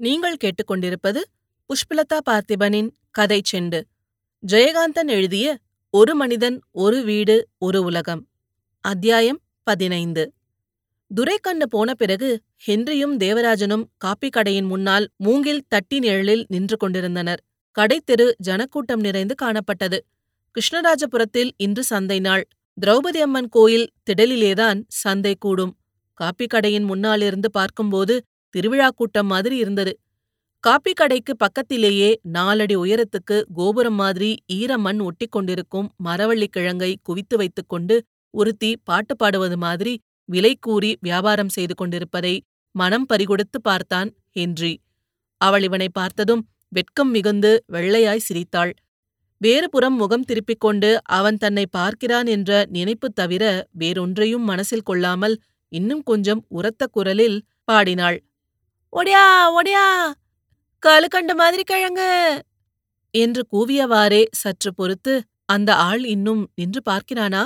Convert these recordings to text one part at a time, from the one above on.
நீங்கள் கேட்டுக்கொண்டிருப்பது புஷ்பலதா பார்த்திபனின் கதை செண்டு. ஜெயகாந்தன் எழுதிய ஒரு மனிதன் ஒரு வீடு ஒரு உலகம் அத்தியாயம் பதினைந்து. துரைக்கண்ணு போன பிறகு ஹென்ரியும் தேவராஜனும் காப்பி கடையின் முன்னால் மூங்கில் தட்டி நிழலில் நின்று கொண்டிருந்தனர். கடைத்தெரு ஜனக்கூட்டம் நிறைந்து காணப்பட்டது. கிருஷ்ணராஜபுரத்தில் இன்று சந்தை நாள். திரௌபதி அம்மன் கோயில் திடலிலேதான் சந்தை கூடும். காப்பி கடையின் முன்னாலிருந்து பார்க்கும்போது திருவிழா கூட்டம் மாதிரி இருந்தது. காப்பி கடைக்கு பக்கத்திலேயே நாலடி உயரத்துக்கு கோபுரம் மாதிரி ஈர மண் ஒட்டிக் கொண்டிருக்கும் மரவள்ளிக் கிழங்கை குவித்து வைத்துக்கொண்டு ஒருத்தி பாட்டு பாடுவது மாதிரி விலை கூறி வியாபாரம் செய்து கொண்டிருப்பதை மனம் பறிகொடுத்து பார்த்தான் ஹென்றி. அவள் இவனை பார்த்ததும் வெட்கம் மிகுந்து வெள்ளையாய் சிரித்தாள். வேறுபுறம் முகம் திருப்பிக் கொண்டு அவன் தன்னை பார்க்கிறான் என்ற நினைப்பு தவிர வேறொன்றையும் மனசில் கொள்ளாமல் இன்னும் கொஞ்சம் உரத்த குரலில் பாடினாள். ஒடியா ஒடியா கழுக்கண்டு மாதிரி கிழங்கு. என்று கூவியவாறே சற்று பொறுத்து அந்த ஆள் இன்னும் நின்று பார்க்கிறானா?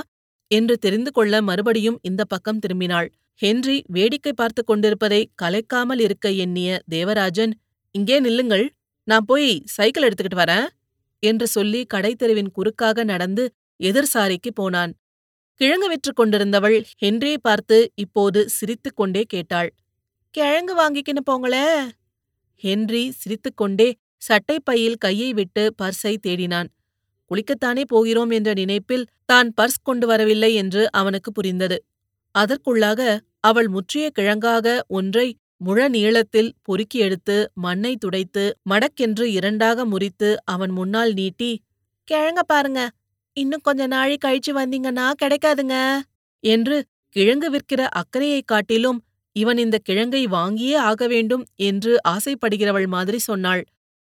என்று தெரிந்து கொள்ள மறுபடியும் இந்த பக்கம் திரும்பினாள். ஹென்றி வேடிக்கை பார்த்து கொண்டிருப்பதை கலைக்காமல் இருக்க எண்ணிய தேவராஜன் இங்கே நில்லுங்கள் நான் போய் சைக்கிள் எடுத்துக்கிட்டு வரேன் என்று சொல்லி கடைத்தெருவின் குறுக்காக நடந்து எதிர் சாரிக்கு போனான். கிழங்கு விற்று கொண்டிருந்தவள் ஹென்றியை பார்த்து இப்போது சிரித்துக் கொண்டே கேட்டாள். கிழங்கு வாங்கிக்கின்னு போங்களே ஹென்றி சிரித்துக்கொண்டே சட்டைப்பையில் கையை விட்டு பர்ஸை தேடினான். குளிக்கத்தானே போகிறோம் என்ற நினைப்பில் தான் பர்ஸ் கொண்டு வரவில்லை என்று அவனுக்கு புரிந்தது. அதற்குள்ளாக அவள் முற்றிய கிழங்காக ஒன்றை முழ நீளத்தில் பொறுக்கி எடுத்து மண்ணை துடைத்து மடக்கென்று இரண்டாக முறித்து அவன் முன்னால் நீட்டி கிழங்க பாருங்க இன்னும் கொஞ்ச நாழி கழிச்சு வந்தீங்கன்னா கிடைக்காதுங்க என்று கிழங்கு விற்கிற அக்கறையைக் காட்டிலும் இவன் இந்த கிழங்கை வாங்கியே ஆக வேண்டும் என்று ஆசைப்படுகிறவள் மாதிரி சொன்னாள்.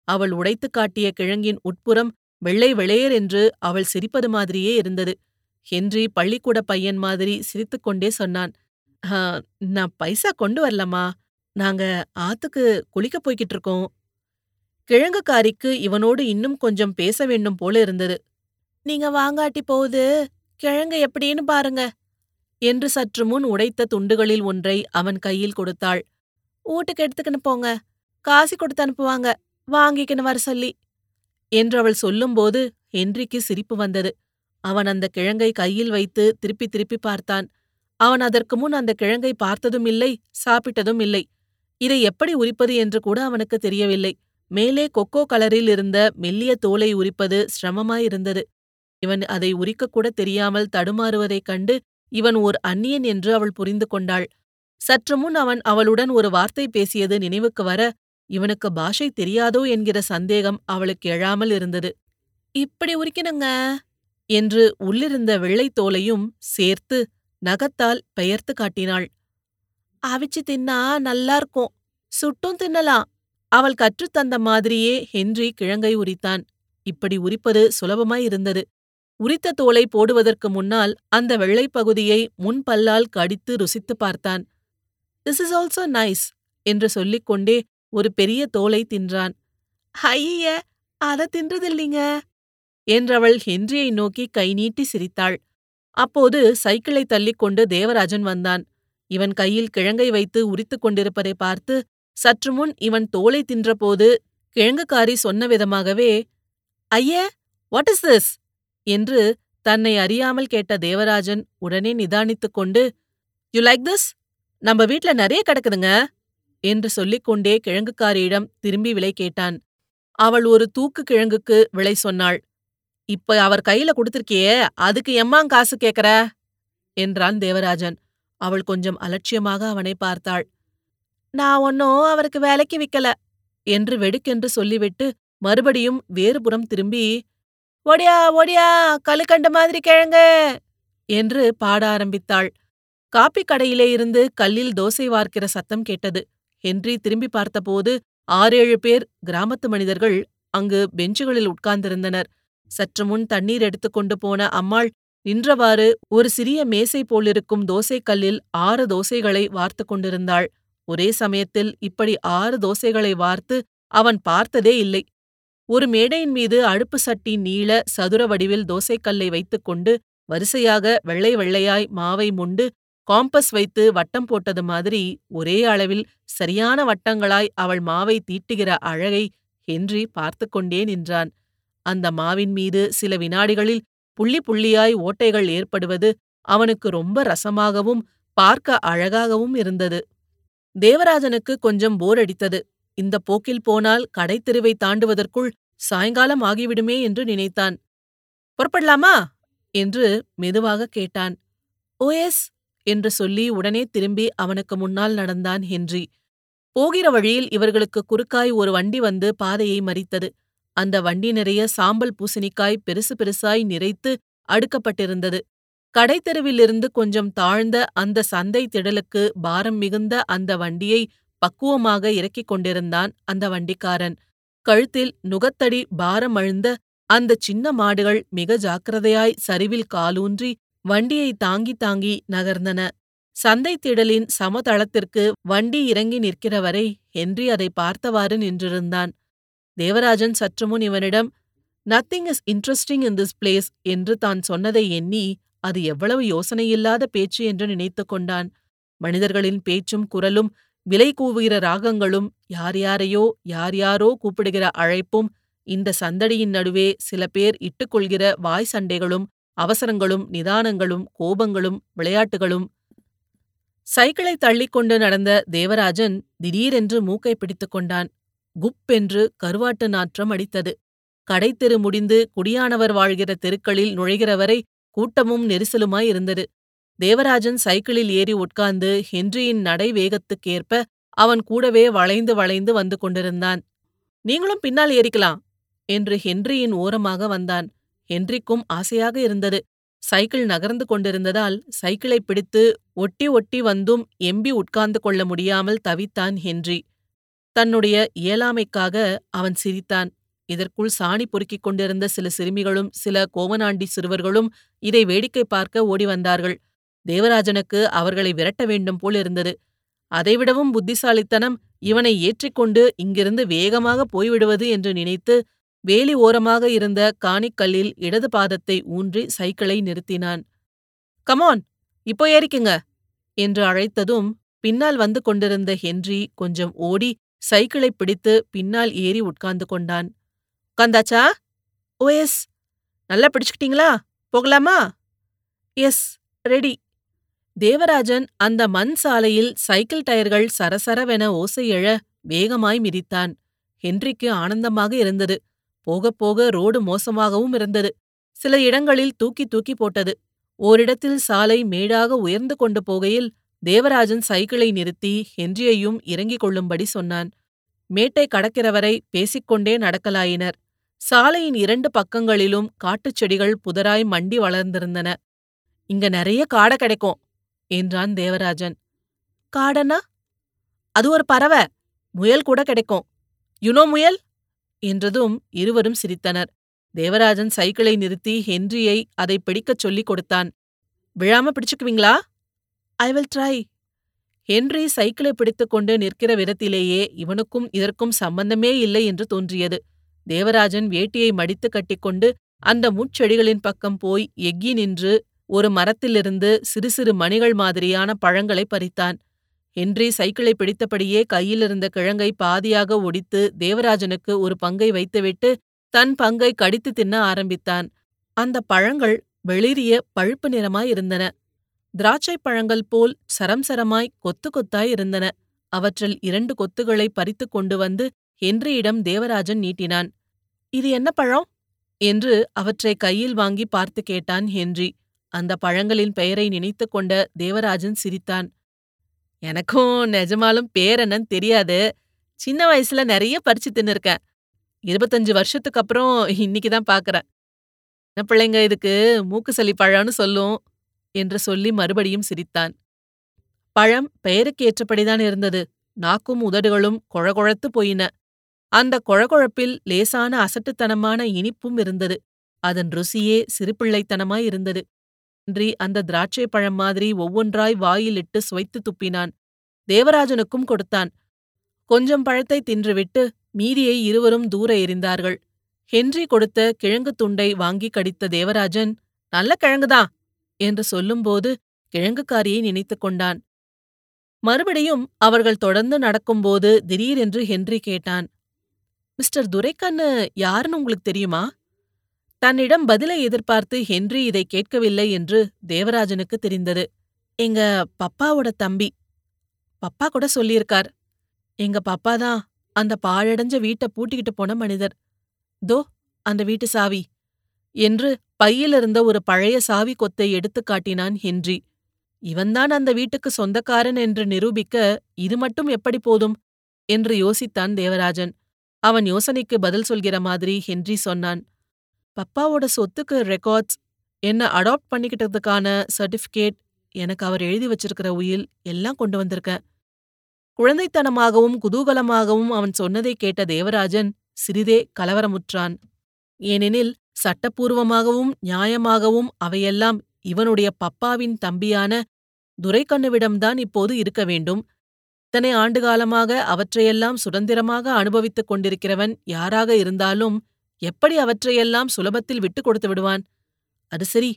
அவள் உடைத்துக் காட்டிய கிழங்கின் உட்புறம் வெள்ளை வெளையர் என்று அவள் சிரிப்பது மாதிரியே இருந்தது. ஹென்றி பள்ளிக்கூட பையன் மாதிரி சிரித்துக்கொண்டே சொன்னான். நான் பைசா கொண்டு வரலம்மா. நாங்க ஆத்துக்கு குளிக்கப் போய்கிட்டு இருக்கோம். கிழங்குக்காரிக்கு இவனோடு இன்னும் கொஞ்சம் பேச வேண்டும் போல இருந்தது. நீங்க வாங்காட்டி போகுது. கிழங்கு எப்படின்னு பாருங்க. என்று சற்று முன் உடைத்த துண்டுகளில் ஒன்றை அவன் கையில் கொடுத்தாள். வீட்டுக்கு எடுத்துக்கின்னு போங்க. காசி கொடுத்து அனுப்புவாங்க. வாங்கிக்கின்னு வர சொல்லி. என்று அவள் சொல்லும்போது ஹென்றிக்கு சிரிப்பு வந்தது. அவன் அந்த கிழங்கை கையில் வைத்து திருப்பி திருப்பி பார்த்தான். அவன் அதற்கு முன் அந்த கிழங்கை பார்த்ததும் இல்லை சாப்பிட்டதும் இல்லை. இதை எப்படி உரிப்பது என்று கூட அவனுக்கு தெரியவில்லை. மேலே கொக்கோ கலரில் இருந்த மெல்லிய தோலை உரிப்பது சிரமமாயிருந்தது. இவன் அதை உரிக்கக்கூட தெரியாமல் தடுமாறுவதைக் கண்டு இவன் ஓர் அந்நியன் என்று அவள் புரிந்து கொண்டாள். சற்று முன் அவன் அவளுடன் ஒரு வார்த்தை பேசியது நினைவுக்கு வர இவனுக்கு பாஷை தெரியாதோ என்கிற சந்தேகம் அவளுக்கு எழாமல் இருந்தது. இப்படி உரிக்கணுங்க என்று உள்ளிருந்த வெள்ளைத் தோலையும் சேர்த்து நகத்தால் பெயர்த்து காட்டினாள். அவிச்சு தின்னா நல்லா இருக்கும் சுட்டும் தின்னலாம் அவள் கற்றுத்தந்த மாதிரியே ஹென்றி கிழங்கை உரித்தான். இப்படி உரிப்பது சுலபமாயிருந்தது உரித்த தோலை போடுவதற்கு முன்னால் அந்த வெள்ளைப் பகுதியை முன்பல்லால் கடித்து ருசித்துப் பார்த்தான். திஸ் இஸ் ஆல்சோ நைஸ் என்று சொல்லிக்கொண்டே ஒரு பெரிய தோலை தின்றான். ஐய அதை தின்றதில்லைங்க என்றவள் ஹென்ரியை நோக்கி கை நீட்டி சிரித்தாள். அப்போது சைக்கிளை தள்ளிக்கொண்டு தேவராஜன் வந்தான். இவன் கையில் கிழங்கை வைத்து உரித்துக் கொண்டிருப்பதை பார்த்து சற்று முன் இவன் தோலை தின்றபோது கிழங்குக்காரி சொன்ன விதமாகவே ஐய வாட் இஸ் திஸ் என்று தன்னை அறியாமல் கேட்ட தேவராஜன் உடனே நிதானித்துக் கொண்டு யூ லைக் திஸ் நம்ம வீட்ல நிறைய கிடக்குதுங்க என்று சொல்லிக்கொண்டே கிழங்குக்காரியிடம் திரும்பி விலை கேட்டான். அவள் ஒரு தூக்கு கிழங்குக்கு விலை சொன்னாள். இப்ப அவர் கையில கொடுத்திருக்கியே அதுக்கு எம்மாங் காசு கேக்கற? என்றான் தேவராஜன். அவள் கொஞ்சம் அலட்சியமாக அவனை பார்த்தாள். நான் ஒன்னும் அவருக்கு வேலைக்கு விக்கல என்று வெடுக்கென்று சொல்லிவிட்டு மறுபடியும் வேறுபுறம் திரும்பி ஒடியா ஒடியா கழுக்கண்ட மாதிரி கிழங்கு என்று பாட ஆரம்பித்தாள். காப்பி கடையிலே இருந்து கல்லில் தோசை வார்க்கிற சத்தம் கேட்டது. ஹென்றி திரும்பி பார்த்தபோது ஆறேழு பேர் கிராமத்து மனிதர்கள் அங்கு பெஞ்சுகளில் உட்கார்ந்திருந்தனர். சற்று முன் தண்ணீர் எடுத்துக்கொண்டு போன அம்மாள் நின்றவாறு ஒரு சிறிய மேசை போலிருக்கும் தோசைக்கல்லில் ஆறு தோசைகளை வார்த்து கொண்டிருந்தாள். ஒரே சமயத்தில் இப்படி ஆறு தோசைகளை வார்த்து அவன் பார்த்ததே இல்லை. ஒரு மேடையின் மீது அடுப்பு சட்டி நீள சதுர வடிவில் தோசைக்கல்லை வைத்துக்கொண்டு வரிசையாக வெள்ளை வெள்ளையாய் மாவை முண்டு காம்பஸ் வைத்து வட்டம் போட்டது மாதிரி ஒரே அளவில் சரியான வட்டங்களாய் அவள் மாவை தீட்டுகிற அழகை ஹென்றி பார்த்து கொண்டே நின்றான். அந்த மாவின் மீது சில வினாடிகளில் புள்ளி புள்ளியாய் ஓட்டைகள் ஏற்படுவது அவனுக்கு ரொம்ப ரசமாகவும் பார்க்க அழகாகவும் இருந்தது. தேவராஜனுக்கு கொஞ்சம் போர் அடித்தது. இந்த போக்கில் போனால் கடைத்தெருவை தாண்டுவதற்குள் சாயங்காலம் ஆகிவிடுமே என்று நினைத்தான். புறப்படலாமா? என்று மெதுவாக கேட்டான். ஓஎஸ் என்று சொல்லி உடனே திரும்பி அவனுக்கு முன்னால் நடந்தான் ஹென்றி. போகிற வழியில் இவர்களுக்கு குறுக்காய் ஒரு வண்டி வந்து பாதையை மறித்தது. அந்த வண்டி நிறைய சாம்பல் பூசணிக்காய் பெருசு பெருசாய் நிறைத்து அடுக்கப்பட்டிருந்தது. கடைத்தெருவிலிருந்து கொஞ்சம் தாழ்ந்த அந்த சந்தை திடலுக்கு பாரம் மிகுந்த அந்த வண்டியை பக்குவமாக இறக்கிக் கொண்டிருந்தான் அந்த வண்டிக்காரன். கழுத்தில் நுகத்தடி பாரம் அழுந்த அந்த சின்ன மாடுகள் மிக ஜாக்கிரதையாய் சரிவில் காலூன்றி வண்டியை தாங்கி தாங்கி நகர்ந்தன. சந்தை திடலின் சமதளத்திற்கு வண்டி இறங்கி நிற்கிறவரை ஹென்றி அதை பார்த்தவாறு நின்றிருந்தான். தேவராஜன் சற்றுமுன் இவனிடம் nothing is interesting in this place என்று தான் சொன்னதை எண்ணி அது எவ்வளவு யோசனையில்லாத பேச்சு என்று நினைத்து கொண்டான். மனிதர்களின் பேச்சும் குரலும் விலை கூவுகிற ராகங்களும் யார் யாரையோ யார் யாரோ கூப்பிடுகிற அழைப்பும் இந்த சந்தடியின் நடுவே சில பேர் இட்டுக்கொள்கிற வாய் சண்டைகளும் அவசரங்களும் நிதானங்களும் கோபங்களும் விளையாட்டுகளும். சைக்கிளை தள்ளிக்கொண்டு நடந்த தேவராஜன் திடீரென்று மூக்கை பிடித்துக் கொண்டான். குப்பென்று கருவாட்டு நாற்றம் அடித்தது. கடைத்தெரு முடிந்து குடியானவர் வாழ்கிற தெருக்களில் நுழைகிறவரை கூட்டமும் நெரிசலுமாய் இருந்தது. தேவராஜன் சைக்கிளில் ஏறி உட்கார்ந்து ஹென்ரியின் நடை வேகத்துக்கேற்ப அவன் கூடவே வளைந்து வளைந்து வந்து கொண்டிருந்தான். நீங்களும் பின்னால் ஏறிக்கலாம் என்று ஹென்ரியின் ஓரமாக வந்தான். ஹென்ரிக்கும் ஆசையாக இருந்தது. சைக்கிள் நகர்ந்து கொண்டிருந்ததால் சைக்கிளை பிடித்து ஒட்டி ஒட்டி வந்தும் எம்பி உட்கார்ந்து கொள்ள முடியாமல் தவித்தான் ஹென்றி தன்னுடைய இயலாமைக்காக அவன் சிரித்தான். இதற்குள் சாணி பொறுக்கிக் கொண்டிருந்த சில சிறுமிகளும் சில கோவனாண்டி சிறுவர்களும் இதை வேடிக்கை பார்க்க ஓடி வந்தார்கள். தேவராஜனுக்கு அவர்களை விரட்ட வேண்டும் போலிருந்தது அதைவிடவும் புத்திசாலித்தனம் இவனை ஏற்றிக்கொண்டு இங்கிருந்து வேகமாக போய்விடுவது என்று நினைத்து வேலி ஓரமாக இருந்த காணிக்கல்லில் இடது பாதத்தை ஊன்றி சைக்கிளை நிறுத்தினான். கமான் இப்போ ஏறிக்குங்க என்று அழைத்ததும் பின்னால் வந்து கொண்டிருந்த ஹென்றி கொஞ்சம் ஓடி சைக்கிளை பிடித்து பின்னால் ஏறி உட்கார்ந்து கொண்டான். உட்காந்தாச்சா ஓ எஸ். நல்லா பிடிச்சுக்கிட்டீங்களா? போகலாமா? S ready. தேவராஜன் அந்த மண் சாலையில் சைக்கிள் டயர்கள் சரசரவென ஓசை எழ வேகமாய் மிதித்தான். ஹென்றிக்கு ஆனந்தமாக இருந்தது. போகப் போக ரோடு மோசமாகவும் இருந்தது. சில இடங்களில் தூக்கி தூக்கி போட்டது. ஓரிடத்தில் சாலை மேடாக உயர்ந்து கொண்டு போகையில் தேவராஜன் சைக்கிளை நிறுத்தி ஹென்றியையும் இறங்கிக் கொள்ளும்படி சொன்னான். மேட்டை கடக்கிறவரை பேசிக்கொண்டே நடக்கலாயினர். சாலையின் இரண்டு பக்கங்களிலும் காட்டுச் செடிகள் புதராய் மண்டி வளர்ந்திருந்தன. இங்க நிறைய காடை கிடைக்கும். என்றான் தேவராஜன். காடனா அது ஒரு பறவை. முயல் கூட கிடைக்கும். யுனோ முயல்? என்றதும் இருவரும் சிரித்தனர். தேவராஜன் சைக்கிளை நிறுத்தி ஹென்ரியை அதை பிடிக்கச் சொல்லிக் கொடுத்தான். விழாம பிடிச்சுக்குவீங்களா? ஐ வில் ட்ரை ஹென்றி சைக்கிளை பிடித்துக்கொண்டு நிற்கிற விதத்திலேயே இவனுக்கும் இதற்கும் சம்பந்தமே இல்லை என்று தோன்றியது. தேவராஜன் வேட்டியை மடித்து கட்டிக்கொண்டு அந்த முட்செடிகளின் பக்கம் போய் எக்கி நின்று ஒரு மரத்திலிருந்து சிறு சிறு மணிகள் மாதிரியான பழங்களை பறித்தான். ஹென்றி சைக்கிளை பிடித்தபடியே கையிலிருந்த கிழங்கை பாதியாக ஒடித்து தேவராஜனுக்கு ஒரு பங்கை வைத்துவிட்டு தன் பங்கை கடித்து தின்ன ஆரம்பித்தான். அந்த பழங்கள் வெளிரிய பழுப்பு நிறமாயிருந்தன திராட்சை பழங்கள் போல் சரம் சரமாய் கொத்து கொத்தாய் இருந்தன. அவற்றில் இரண்டு கொத்துகளை பறித்து கொண்டு வந்து ஹென்ரியிடம் தேவராஜன் நீட்டினான். இது என்ன பழம்? என்று அவற்றை கையில் வாங்கி பார்த்து கேட்டான் ஹென்றி. அந்த பழங்களின் பெயரை நினைத்து கொண்ட தேவராஜன் சிரித்தான். எனக்கும் நிஜமாலும் பேரனன் தெரியாது. சின்ன வயசுல நிறைய பறிச்சு தின்னுருக்கேன். இருபத்தஞ்சு வருஷத்துக்கு அப்புறம் இன்னைக்கு தான் பாக்குறேன். என்ன பிள்ளைங்க இதுக்கு மூக்கு சளி பழம்னு சொல்லும் என்று சொல்லி மறுபடியும் சிரித்தான். பழம் பெயருக்கு ஏற்றபடிதான் இருந்தது. நாக்கும் உதடுகளும் கொழகொழத்து போயின. அந்த கொழகொழப்பில் லேசான அசட்டுத்தனமான இனிப்பும் இருந்தது. அதன் ருசியே சிறுபிள்ளைத்தனமாய் இருந்தது. அன்றி அந்த திராட்சை பழம் மாதிரி ஒவ்வொன்றாய் வாயிலிட்டு சுவைத்து துப்பினான். தேவராஜனுக்கும் கொடுத்தான். கொஞ்சம் பழத்தை தின்றுவிட்டு மீதியை இருவரும் தூர எறிந்தார்கள். ஹென்றி கொடுத்த கிழங்கு துண்டை வாங்கி கடித்த தேவராஜன் நல்ல கிழங்குதான் என்று சொல்லும்போது கிழங்குக்காரியை நினைத்துக் கொண்டான். மறுபடியும் அவர்கள் தொடர்ந்து நடக்கும்போது திடீரென்று ஹென்றி கேட்டான் மிஸ்டர் துரைக்கண்ணு யாருன்னு உங்களுக்கு தெரியுமா? தன்னிடம் பதிலை எதிர்பார்த்து ஹென்றி இதை கேட்கவில்லை என்று தேவராஜனுக்கு தெரிந்தது. எங்க பப்பாவோட தம்பி. பப்பா கூட சொல்லியிருக்கார். எங்க பப்பா தான் அந்த பாழடைஞ்ச வீட்டை பூட்டிக்கிட்டு போன மனிதர். தோ அந்த வீட்டு சாவி. என்று பையிலிருந்த ஒரு பழைய சாவி கொத்தை எடுத்துக் காட்டினான் ஹென்றி. இவன்தான் அந்த வீட்டுக்கு சொந்தக்காரன் என்று நிரூபிக்க இது மட்டும் எப்படி போதும்? என்று யோசித்தான் தேவராஜன். அவன் யோசனைக்கு பதில் சொல்கிற மாதிரி ஹென்றி சொன்னான். பப்பாவோட சொத்துக்கு ரெக்கார்ட்ஸ் என்ன அடாப்ட் பண்ணிக்கிட்டதுக்கான சர்டிஃபிகேட் எனக்கு அவர் எழுதி வச்சிருக்கிற உயில் எல்லாம் கொண்டு வந்திருக்கேன். குழந்தைத்தனமாகவும் குதூகலமாகவும் அவன் சொன்னதை கேட்ட தேவராஜன் சிறிதே கலவரமுற்றான். ஏனெனில் சட்டப்பூர்வமாகவும் நியாயமாகவும் அவையெல்லாம் இவனுடைய பப்பாவின் தம்பியான துரைக்கண்ணுவிடம்தான் இப்போது இருக்க வேண்டும். இத்தனை ஆண்டுகாலமாக அவற்றையெல்லாம் சுதந்திரமாக அனுபவித்துக் கொண்டிருக்கிறவன் யாராக இருந்தாலும் எப்படி அவற்றையெல்லாம் சுலபத்தில் விட்டுக் கொடுத்து விடுவான்? அது சரி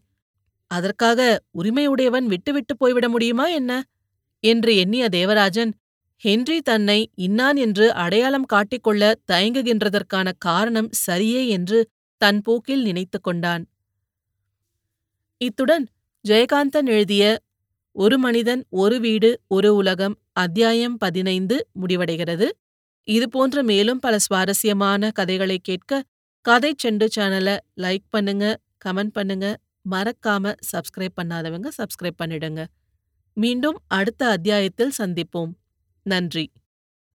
அதற்காக உரிமையுடையவன் விட்டுவிட்டு போய்விட முடியுமா என்ன? என்று எண்ணிய தேவராஜன் ஹென்றி தன்னை இன்னான் என்று அடையாளம் காட்டிக்கொள்ள தயங்குகின்றதற்கான காரணம் சரியே என்று தன் போக்கில் நினைத்துக் கொண்டான். இத்துடன் ஜெயகாந்தன் எழுதிய ஒரு மனிதன் ஒரு வீடு ஒரு உலகம் அத்தியாயம் பதினைந்து முடிவடைகிறது. இதுபோன்ற மேலும் பல சுவாரஸ்யமான கதைகளை கேட்க கதை செண்டு சேனலை லைக் பண்ணுங்க கமெண்ட் பண்ணுங்க. மறக்காம சப்ஸ்கிரைப் பண்ணாதவங்க சப்ஸ்கிரைப் பண்ணிடுங்க. மீண்டும் அடுத்த அத்தியாயத்தில் சந்திப்போம். நன்றி.